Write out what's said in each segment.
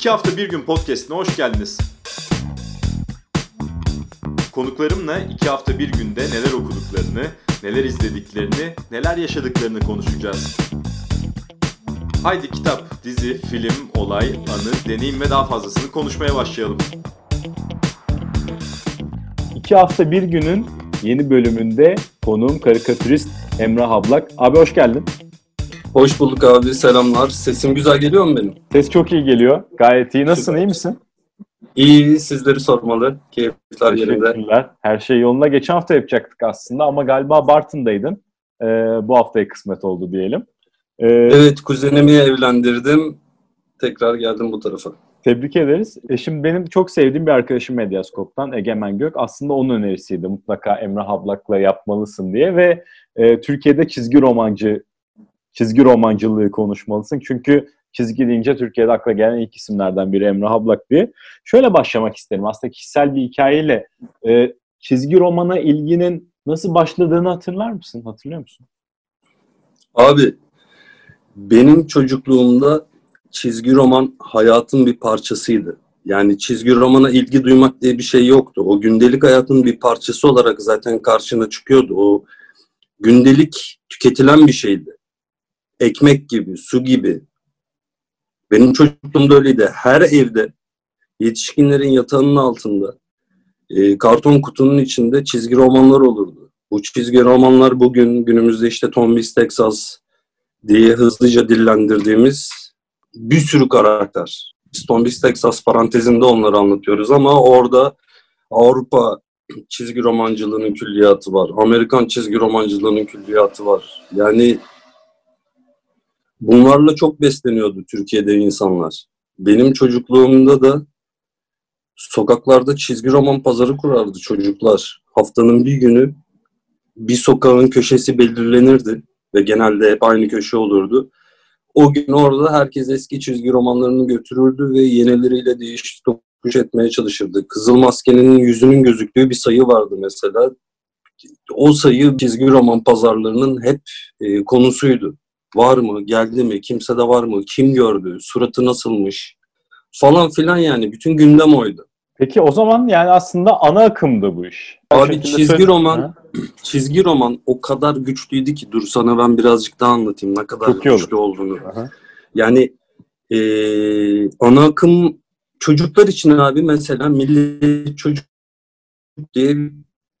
İki hafta bir gün podcastine hoş geldiniz. Konuklarımla iki hafta bir günde neler okuduklarını, neler izlediklerini, neler yaşadıklarını konuşacağız. Haydi kitap, dizi, film, olay, anı, deneyim ve daha fazlasını konuşmaya başlayalım. İki hafta bir günün yeni bölümünde konuğum karikatürist Emrah Ablak. Abi hoş geldin. Hoş bulduk abi, selamlar. Sesim güzel geliyor mu benim? Ses çok iyi geliyor. Gayet iyi. Nasılsın, iyi misin? İyi, sizleri sormalı. Keyifler yerinde. Her şey yolunda. Geçen hafta yapacaktık aslında ama galiba Bartın'daydın. Ee, bu haftaya kısmet oldu diyelim. Ee, evet, kuzenimi evlendirdim. Tekrar geldim bu tarafa. Tebrik ederiz. E şimdi benim çok sevdiğim bir arkadaşım Medyaskop'tan Egemen Gök. Aslında onun önerisiydi. Mutlaka Emrah Ablak'la yapmalısın diye ve e, Türkiye'de çizgi romancı çizgi romancılığı konuşmalısın. Çünkü çizgi deyince Türkiye'de akla gelen ilk isimlerden biri Emrah Ablak diye. Şöyle başlamak isterim. Aslında kişisel bir hikayeyle e, çizgi romana ilginin nasıl başladığını hatırlar mısın? Hatırlıyor musun? Abi benim çocukluğumda çizgi roman hayatın bir parçasıydı. Yani çizgi romana ilgi duymak diye bir şey yoktu. O gündelik hayatın bir parçası olarak zaten karşına çıkıyordu. O gündelik tüketilen bir şeydi ekmek gibi, su gibi. Benim çocukluğumda öyleydi. Her evde yetişkinlerin yatağının altında e, karton kutunun içinde çizgi romanlar olurdu. Bu çizgi romanlar bugün günümüzde işte Tom Biz Texas diye hızlıca dillendirdiğimiz bir sürü karakter. Biz Tom Biz Texas parantezinde onları anlatıyoruz ama orada Avrupa çizgi romancılığının külliyatı var. Amerikan çizgi romancılığının külliyatı var. Yani Bunlarla çok besleniyordu Türkiye'de insanlar. Benim çocukluğumda da sokaklarda çizgi roman pazarı kurardı çocuklar. Haftanın bir günü bir sokağın köşesi belirlenirdi ve genelde hep aynı köşe olurdu. O gün orada herkes eski çizgi romanlarını götürürdü ve yenileriyle değiş tokuş etmeye çalışırdı. Kızıl Maske'nin yüzünün gözüktüğü bir sayı vardı mesela. O sayı çizgi roman pazarlarının hep e, konusuydu. Var mı? Geldi mi? Kimse de var mı? Kim gördü? Suratı nasılmış? Falan filan yani. Bütün gündem oydu. Peki o zaman yani aslında ana akımdı bu iş. Her Abi çizgi roman ha? çizgi roman o kadar güçlüydü ki dur sana ben birazcık daha anlatayım ne kadar Çok güçlü olduğunu. Aha. Yani e, ana akım çocuklar için abi mesela Milli Çocuk diye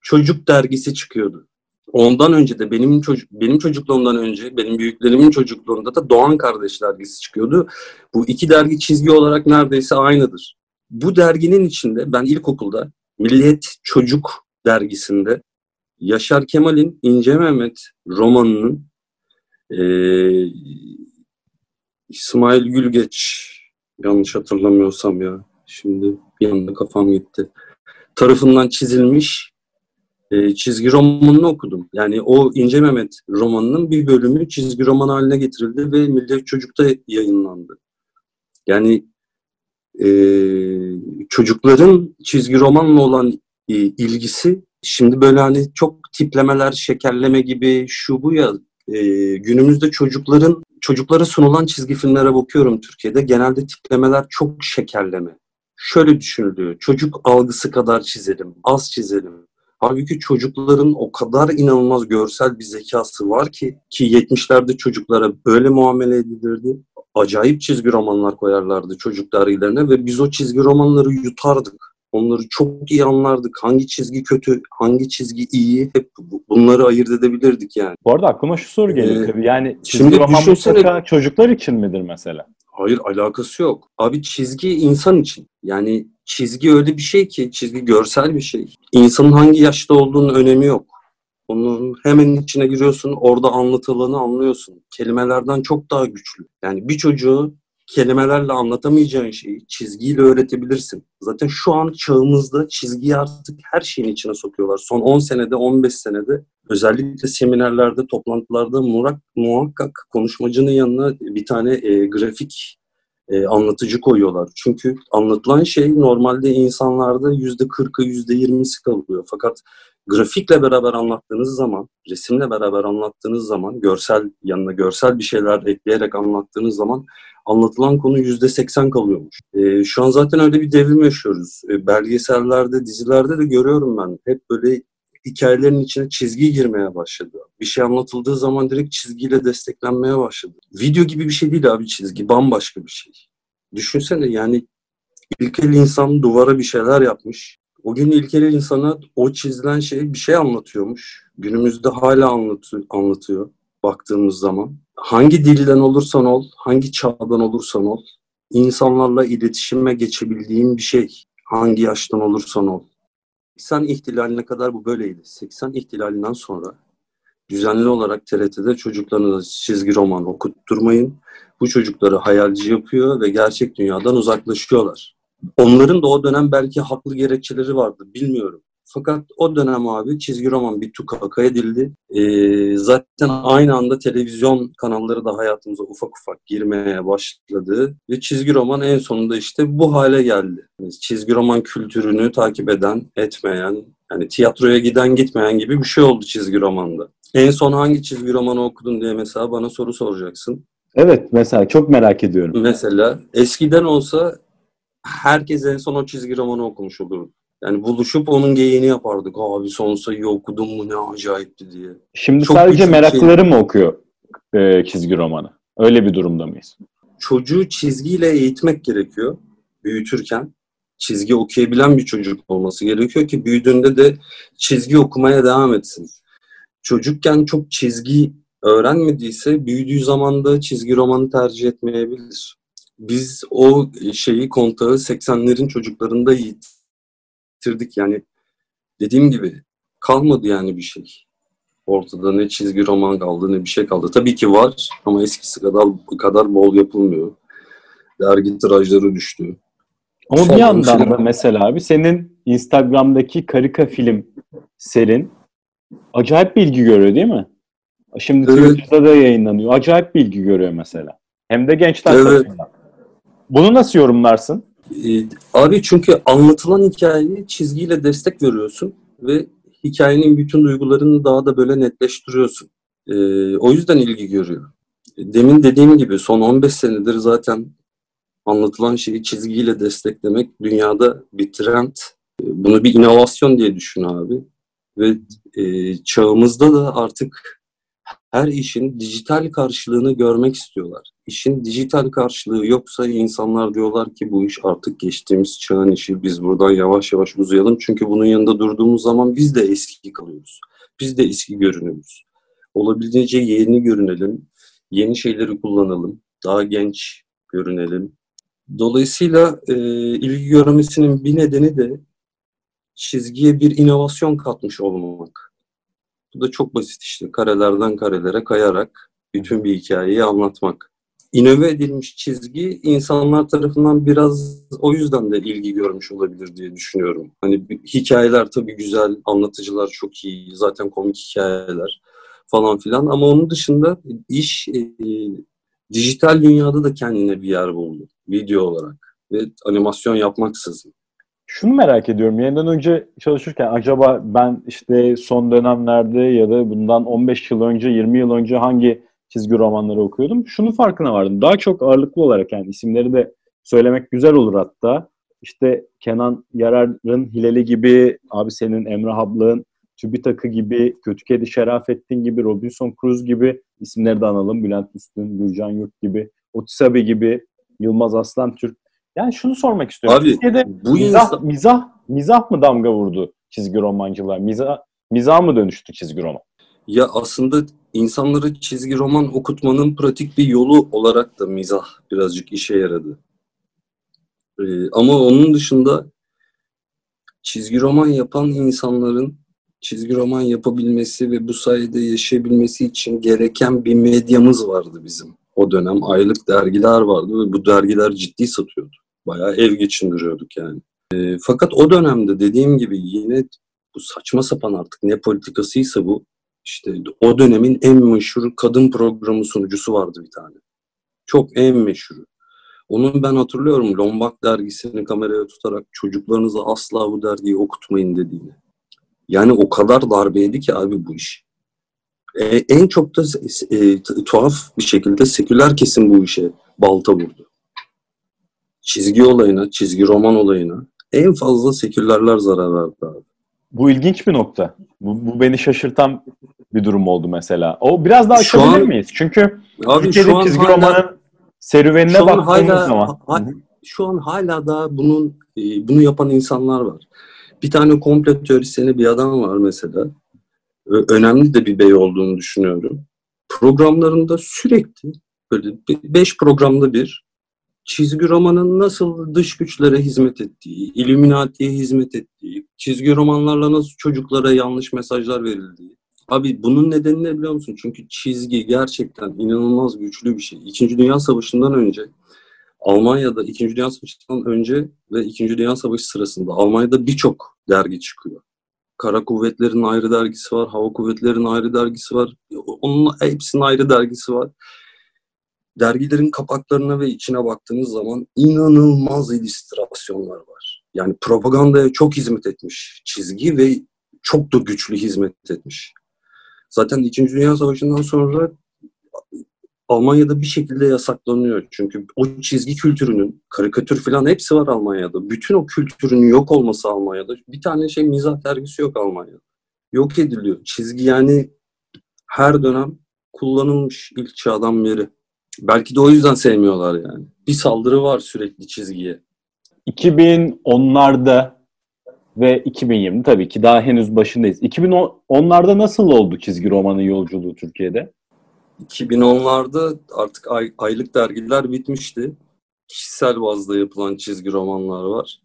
çocuk dergisi çıkıyordu. Ondan önce de benim çocuk benim çocukluğumdan önce benim büyüklerimin çocukluğunda da Doğan Kardeş dergisi çıkıyordu. Bu iki dergi çizgi olarak neredeyse aynıdır. Bu derginin içinde ben ilkokulda Milliyet Çocuk dergisinde Yaşar Kemal'in İnce Mehmet romanının e, İsmail Gülgeç yanlış hatırlamıyorsam ya şimdi bir anda kafam gitti tarafından çizilmiş e, çizgi romanını okudum. Yani o İnce Mehmet romanının bir bölümü çizgi roman haline getirildi ve Milliyet Çocuk'ta yayınlandı. Yani e, çocukların çizgi romanla olan e, ilgisi şimdi böyle hani çok tiplemeler, şekerleme gibi şu bu ya e, günümüzde çocukların çocuklara sunulan çizgi filmlere bakıyorum Türkiye'de genelde tiplemeler çok şekerleme. Şöyle düşünülüyor. Çocuk algısı kadar çizelim, az çizelim Halbuki çocukların o kadar inanılmaz görsel bir zekası var ki ki 70'lerde çocuklara böyle muamele edilirdi. Acayip çizgi romanlar koyarlardı çocuk dergilerine ve biz o çizgi romanları yutardık. Onları çok iyi anlardık. Hangi çizgi kötü, hangi çizgi iyi hep bunları ayırt edebilirdik yani. Bu arada aklıma şu soru geliyor ee, tabii. Yani çizgi şimdi roman düşünsene, çocuklar için midir mesela? Hayır alakası yok. Abi çizgi insan için. Yani çizgi öyle bir şey ki, çizgi görsel bir şey. İnsanın hangi yaşta olduğunun önemi yok. Onun hemen içine giriyorsun, orada anlatılanı anlıyorsun. Kelimelerden çok daha güçlü. Yani bir çocuğu kelimelerle anlatamayacağın şeyi çizgiyle öğretebilirsin. Zaten şu an çağımızda çizgiyi artık her şeyin içine sokuyorlar. Son 10 senede, 15 senede özellikle seminerlerde, toplantılarda muhakkak, muhakkak konuşmacının yanına bir tane e, grafik e, anlatıcı koyuyorlar. Çünkü anlatılan şey normalde insanlarda yüzde kırkı, yüzde yirmisi kalıyor. Fakat grafikle beraber anlattığınız zaman, resimle beraber anlattığınız zaman, görsel yanına görsel bir şeyler ekleyerek anlattığınız zaman anlatılan konu yüzde seksen kalıyormuş. E, şu an zaten öyle bir devrim yaşıyoruz. E, belgesellerde, dizilerde de görüyorum ben. Hep böyle hikayelerin içine çizgi girmeye başladı. Bir şey anlatıldığı zaman direkt çizgiyle desteklenmeye başladı. Video gibi bir şey değil abi çizgi, bambaşka bir şey. Düşünsene yani ilkel insan duvara bir şeyler yapmış. O gün ilkel insana o çizilen şey bir şey anlatıyormuş. Günümüzde hala anlatıyor, anlatıyor baktığımız zaman. Hangi dilden olursan ol, hangi çağdan olursan ol, insanlarla iletişime geçebildiğin bir şey. Hangi yaştan olursan ol. 80 ihtilaline kadar bu böyleydi. 80 ihtilalinden sonra düzenli olarak TRT'de çocuklarınıza çizgi roman okutturmayın. Bu çocukları hayalci yapıyor ve gerçek dünyadan uzaklaşıyorlar. Onların da o dönem belki haklı gerekçeleri vardı bilmiyorum. Fakat o dönem abi çizgi roman bir tukaka edildi. Ee, zaten aynı anda televizyon kanalları da hayatımıza ufak ufak girmeye başladı. Ve çizgi roman en sonunda işte bu hale geldi. Çizgi roman kültürünü takip eden, etmeyen, yani tiyatroya giden gitmeyen gibi bir şey oldu çizgi romanda. En son hangi çizgi romanı okudun diye mesela bana soru soracaksın. Evet mesela çok merak ediyorum. Mesela eskiden olsa herkes en son o çizgi romanı okumuş olurdu. Yani buluşup onun geyiğini yapardık. Abi son sayıyı okudum mu ne acayipti diye. Şimdi Çok sadece meraklıları mı okuyor e, çizgi romanı? Öyle bir durumda mıyız? Çocuğu çizgiyle eğitmek gerekiyor büyütürken. Çizgi okuyabilen bir çocuk olması gerekiyor ki büyüdüğünde de çizgi okumaya devam etsin. Çocukken çok çizgi öğrenmediyse büyüdüğü zaman da çizgi romanı tercih etmeyebilir. Biz o şeyi kontağı 80'lerin çocuklarında yitirdik. Yani dediğim gibi kalmadı yani bir şey. Ortada ne çizgi roman kaldı ne bir şey kaldı. Tabii ki var ama eskisi kadar kadar bol yapılmıyor. Dergi tirajları düştü. Ama Son bir yandan şeyler- da mesela abi senin Instagram'daki karika film serin acayip bilgi görüyor değil mi? Şimdi Evet. Twitter'da da yayınlanıyor. Acayip bilgi görüyor mesela. Hem de gençler Evet. tarafından. Bunu nasıl yorumlarsın? Ee, abi çünkü anlatılan hikayeyi çizgiyle destek veriyorsun ve hikayenin bütün duygularını daha da böyle netleştiriyorsun. Ee, o yüzden ilgi görüyor. Demin dediğim gibi son 15 senedir zaten anlatılan şeyi çizgiyle desteklemek dünyada bir trend. Ee, Bunu bir inovasyon diye düşün abi. Ve e, çağımızda da artık her işin dijital karşılığını görmek istiyorlar. İşin dijital karşılığı yoksa insanlar diyorlar ki bu iş artık geçtiğimiz çağın işi. Biz buradan yavaş yavaş uzayalım. Çünkü bunun yanında durduğumuz zaman biz de eski kalıyoruz. Biz de eski görünüyoruz. Olabildiğince yeni görünelim. Yeni şeyleri kullanalım. Daha genç görünelim. Dolayısıyla e, ilgi görmesinin bir nedeni de çizgiye bir inovasyon katmış olmak. Bu da çok basit işte. Karelerden karelere kayarak bütün bir hikayeyi anlatmak. İnove edilmiş çizgi insanlar tarafından biraz o yüzden de ilgi görmüş olabilir diye düşünüyorum. Hani hikayeler tabii güzel, anlatıcılar çok iyi, zaten komik hikayeler falan filan ama onun dışında iş e, dijital dünyada da kendine bir yer buldu video olarak ve animasyon yapmaksızın. Şunu merak ediyorum. Yeniden önce çalışırken acaba ben işte son dönemlerde ya da bundan 15 yıl önce, 20 yıl önce hangi çizgi romanları okuyordum? Şunun farkına vardım. Daha çok ağırlıklı olarak yani isimleri de söylemek güzel olur hatta. İşte Kenan Yarar'ın Hilali gibi, abi senin Emrah Ablak'ın TÜBİTAK'ı gibi, Kötü Kedi Şerafettin gibi, Robinson Crusoe gibi isimleri de analım. Bülent Üstün, Gülcan Yurt gibi, Otis Abi gibi, Yılmaz Aslan Türk. Yani şunu sormak istiyorum. Abi, Türkiye'de bu mizah, insan- mizah, mizah mı damga vurdu çizgi romancılar? Mizah, mizah mı dönüştü çizgi roman? Ya aslında insanları çizgi roman okutmanın pratik bir yolu olarak da mizah birazcık işe yaradı. Ee, ama onun dışında çizgi roman yapan insanların çizgi roman yapabilmesi ve bu sayede yaşayabilmesi için gereken bir medyamız vardı bizim. O dönem aylık dergiler vardı ve bu dergiler ciddi satıyordu. Bayağı ev geçindiriyorduk yani. Ee, fakat o dönemde dediğim gibi yine bu saçma sapan artık ne politikasıysa bu işte o dönemin en meşhur kadın programı sunucusu vardı bir tane. Çok en meşhuru. Onun ben hatırlıyorum Lombak dergisini kameraya tutarak çocuklarınıza asla bu dergiyi okutmayın dediğini. Yani o kadar darbeydi ki abi bu iş. E, en çok da e, tuhaf bir şekilde seküler kesim bu işe balta vurdu. Çizgi olayına, çizgi roman olayına en fazla sekülerler zarar verdi abi. Bu ilginç bir nokta. Bu, bu beni şaşırtan bir durum oldu mesela. O biraz daha açabilir an- miyiz? Çünkü Abi Türkiye'de çizgi hala, romanın serüvenine şu baktığımız hala- zaman. ha- şu an hala da bunun e, bunu yapan insanlar var. Bir tane komplo teorisyeni bir adam var mesela. Önemli de bir bey olduğunu düşünüyorum. Programlarında sürekli böyle 5 programda bir çizgi romanın nasıl dış güçlere hizmet ettiği, Illuminati'ye hizmet ettiği, çizgi romanlarla nasıl çocuklara yanlış mesajlar verildiği. Abi bunun nedeni ne biliyor musun? Çünkü çizgi gerçekten inanılmaz güçlü bir şey. İkinci Dünya Savaşı'ndan önce Almanya'da İkinci Dünya Savaşı'ndan önce ve İkinci Dünya Savaşı sırasında Almanya'da birçok dergi çıkıyor. Kara Kuvvetler'in ayrı dergisi var, Hava Kuvvetleri'nin ayrı dergisi var. Onun hepsinin ayrı dergisi var. Dergilerin kapaklarına ve içine baktığınız zaman inanılmaz illüstrasyonlar var. Yani propagandaya çok hizmet etmiş çizgi ve çok da güçlü hizmet etmiş. Zaten İkinci Dünya Savaşı'ndan sonra Almanya'da bir şekilde yasaklanıyor. Çünkü o çizgi kültürünün, karikatür falan hepsi var Almanya'da. Bütün o kültürün yok olması Almanya'da. Bir tane şey mizah dergisi yok Almanya'da. Yok ediliyor. Çizgi yani her dönem kullanılmış ilk çağdan beri. Belki de o yüzden sevmiyorlar yani. Bir saldırı var sürekli çizgiye. 2010'larda ve 2020 tabii ki daha henüz başındayız. 2010'larda nasıl oldu çizgi romanın yolculuğu Türkiye'de? 2010'larda artık ay- aylık dergiler bitmişti. Kişisel bazda yapılan çizgi romanlar var.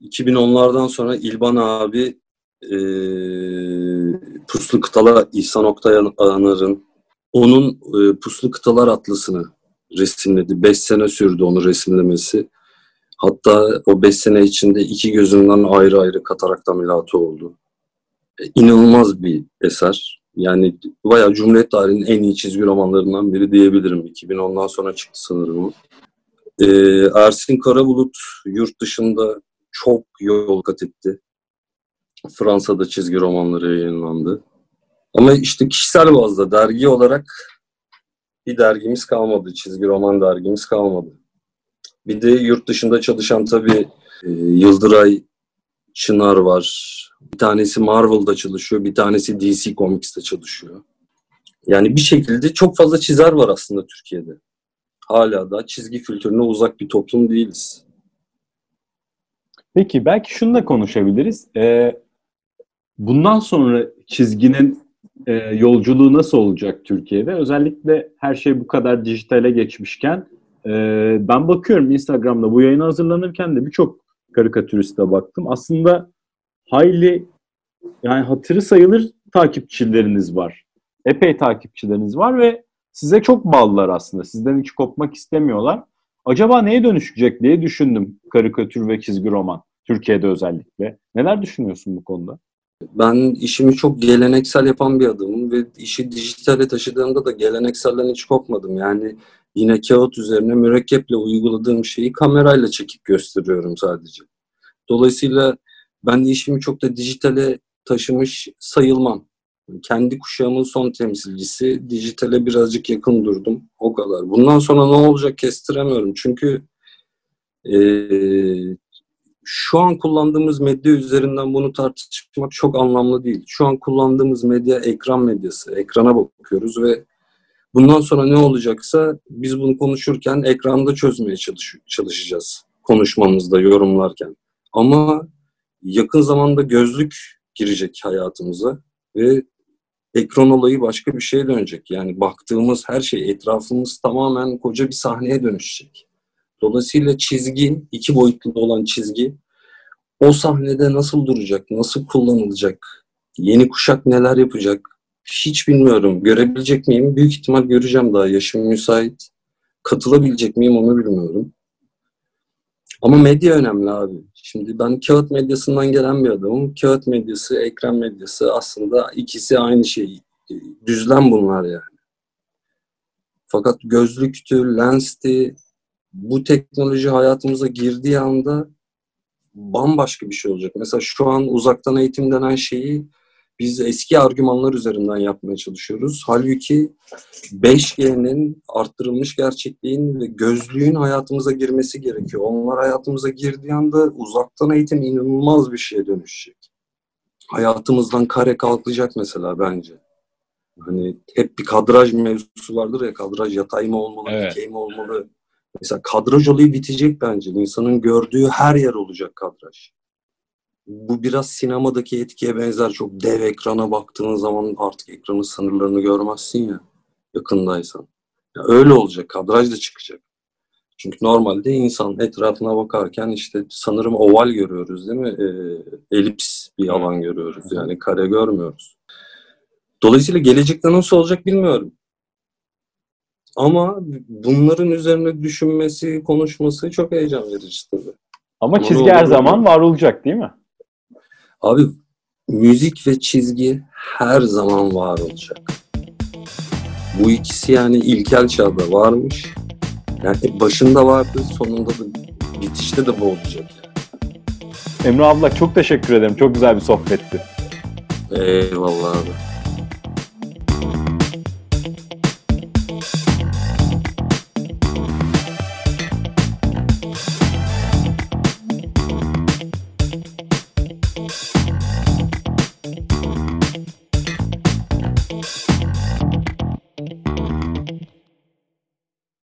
2010'lardan sonra İlban abi eee Puslu Kıtalar İhsan Oktay Anar'ın onun e, Puslu Kıtalar Atlısı'nı resimledi. 5 sene sürdü onu resimlemesi. Hatta o 5 sene içinde iki gözünden ayrı ayrı katarak ameliyatı oldu. E, inanılmaz bir eser. Yani bayağı Cumhuriyet tarihinin en iyi çizgi romanlarından biri diyebilirim. 2010'dan sonra çıktı sanırım. Ee, Ersin Karabulut yurt dışında çok yol kat etti. Fransa'da çizgi romanları yayınlandı. Ama işte kişisel bazda dergi olarak bir dergimiz kalmadı. Çizgi roman dergimiz kalmadı. Bir de yurt dışında çalışan tabii e, Yıldıray Çınar var. Bir tanesi Marvel'da çalışıyor, bir tanesi DC Comics'te çalışıyor. Yani bir şekilde çok fazla çizer var aslında Türkiye'de. Hala da çizgi kültürüne uzak bir toplum değiliz. Peki belki şunu da konuşabiliriz. Ee, bundan sonra çizginin e, yolculuğu nasıl olacak Türkiye'de? Özellikle her şey bu kadar dijitale geçmişken e, ben bakıyorum Instagram'da bu yayına hazırlanırken de birçok karikatüriste baktım. Aslında hayli yani hatırı sayılır takipçileriniz var. Epey takipçileriniz var ve size çok bağlılar aslında. Sizden hiç kopmak istemiyorlar. Acaba neye dönüşecek diye düşündüm karikatür ve çizgi roman. Türkiye'de özellikle. Neler düşünüyorsun bu konuda? Ben işimi çok geleneksel yapan bir adamım ve işi dijitale taşıdığımda da gelenekselden hiç kopmadım. Yani yine kağıt üzerine mürekkeple uyguladığım şeyi kamerayla çekip gösteriyorum sadece. Dolayısıyla ben de işimi çok da dijitale taşımış sayılmam. Kendi kuşağımın son temsilcisi. Dijitale birazcık yakın durdum. O kadar. Bundan sonra ne olacak kestiremiyorum. Çünkü eee, şu an kullandığımız medya üzerinden bunu tartışmak çok anlamlı değil. Şu an kullandığımız medya ekran medyası. Ekrana bakıyoruz ve bundan sonra ne olacaksa biz bunu konuşurken ekranda çözmeye çalış- çalışacağız. Konuşmamızda, yorumlarken. Ama yakın zamanda gözlük girecek hayatımıza ve ekran olayı başka bir şeye dönecek. Yani baktığımız her şey, etrafımız tamamen koca bir sahneye dönüşecek. Dolayısıyla çizgi, iki boyutlu olan çizgi o sahnede nasıl duracak, nasıl kullanılacak, yeni kuşak neler yapacak hiç bilmiyorum. Görebilecek miyim? Büyük ihtimal göreceğim daha. Yaşım müsait. Katılabilecek miyim onu bilmiyorum. Ama medya önemli abi. Şimdi ben kağıt medyasından gelen bir adamım. Kağıt medyası, ekran medyası aslında ikisi aynı şey. Düzlem bunlar yani. Fakat gözlüktü, lensti, bu teknoloji hayatımıza girdiği anda bambaşka bir şey olacak. Mesela şu an uzaktan eğitim denen şeyi biz eski argümanlar üzerinden yapmaya çalışıyoruz. Halbuki 5G'nin arttırılmış gerçekliğin ve gözlüğün hayatımıza girmesi gerekiyor. Onlar hayatımıza girdiği anda uzaktan eğitim inanılmaz bir şeye dönüşecek. Hayatımızdan kare kalkacak mesela bence. Hani hep bir kadraj mevzusu vardır ya kadraj yatay mı olmalı, Evet. dikey mi olmalı? Mesela kadraj olayı bitecek bence. İnsanın gördüğü her yer olacak kadraj. Bu biraz sinemadaki etkiye benzer. Çok dev ekrana baktığın zaman artık ekranın sınırlarını görmezsin ya yakındaysan. Ya öyle olacak. Kadraj da çıkacak. Çünkü normalde insan etrafına bakarken işte sanırım oval görüyoruz değil mi? Ee, elips bir alan görüyoruz. Yani kare görmüyoruz. Dolayısıyla gelecekte nasıl olacak bilmiyorum. Ama bunların üzerine düşünmesi, konuşması çok heyecan verici tabii. Ama Ama çizgi her olur zaman var olacak değil mi? Abi müzik ve çizgi her zaman var olacak. Bu ikisi yani ilkel çağda varmış. Yani başında vardı, sonunda da bitişte de bu olacak. Emre abla çok teşekkür ederim. Çok güzel bir sohbetti. Eyvallah abi.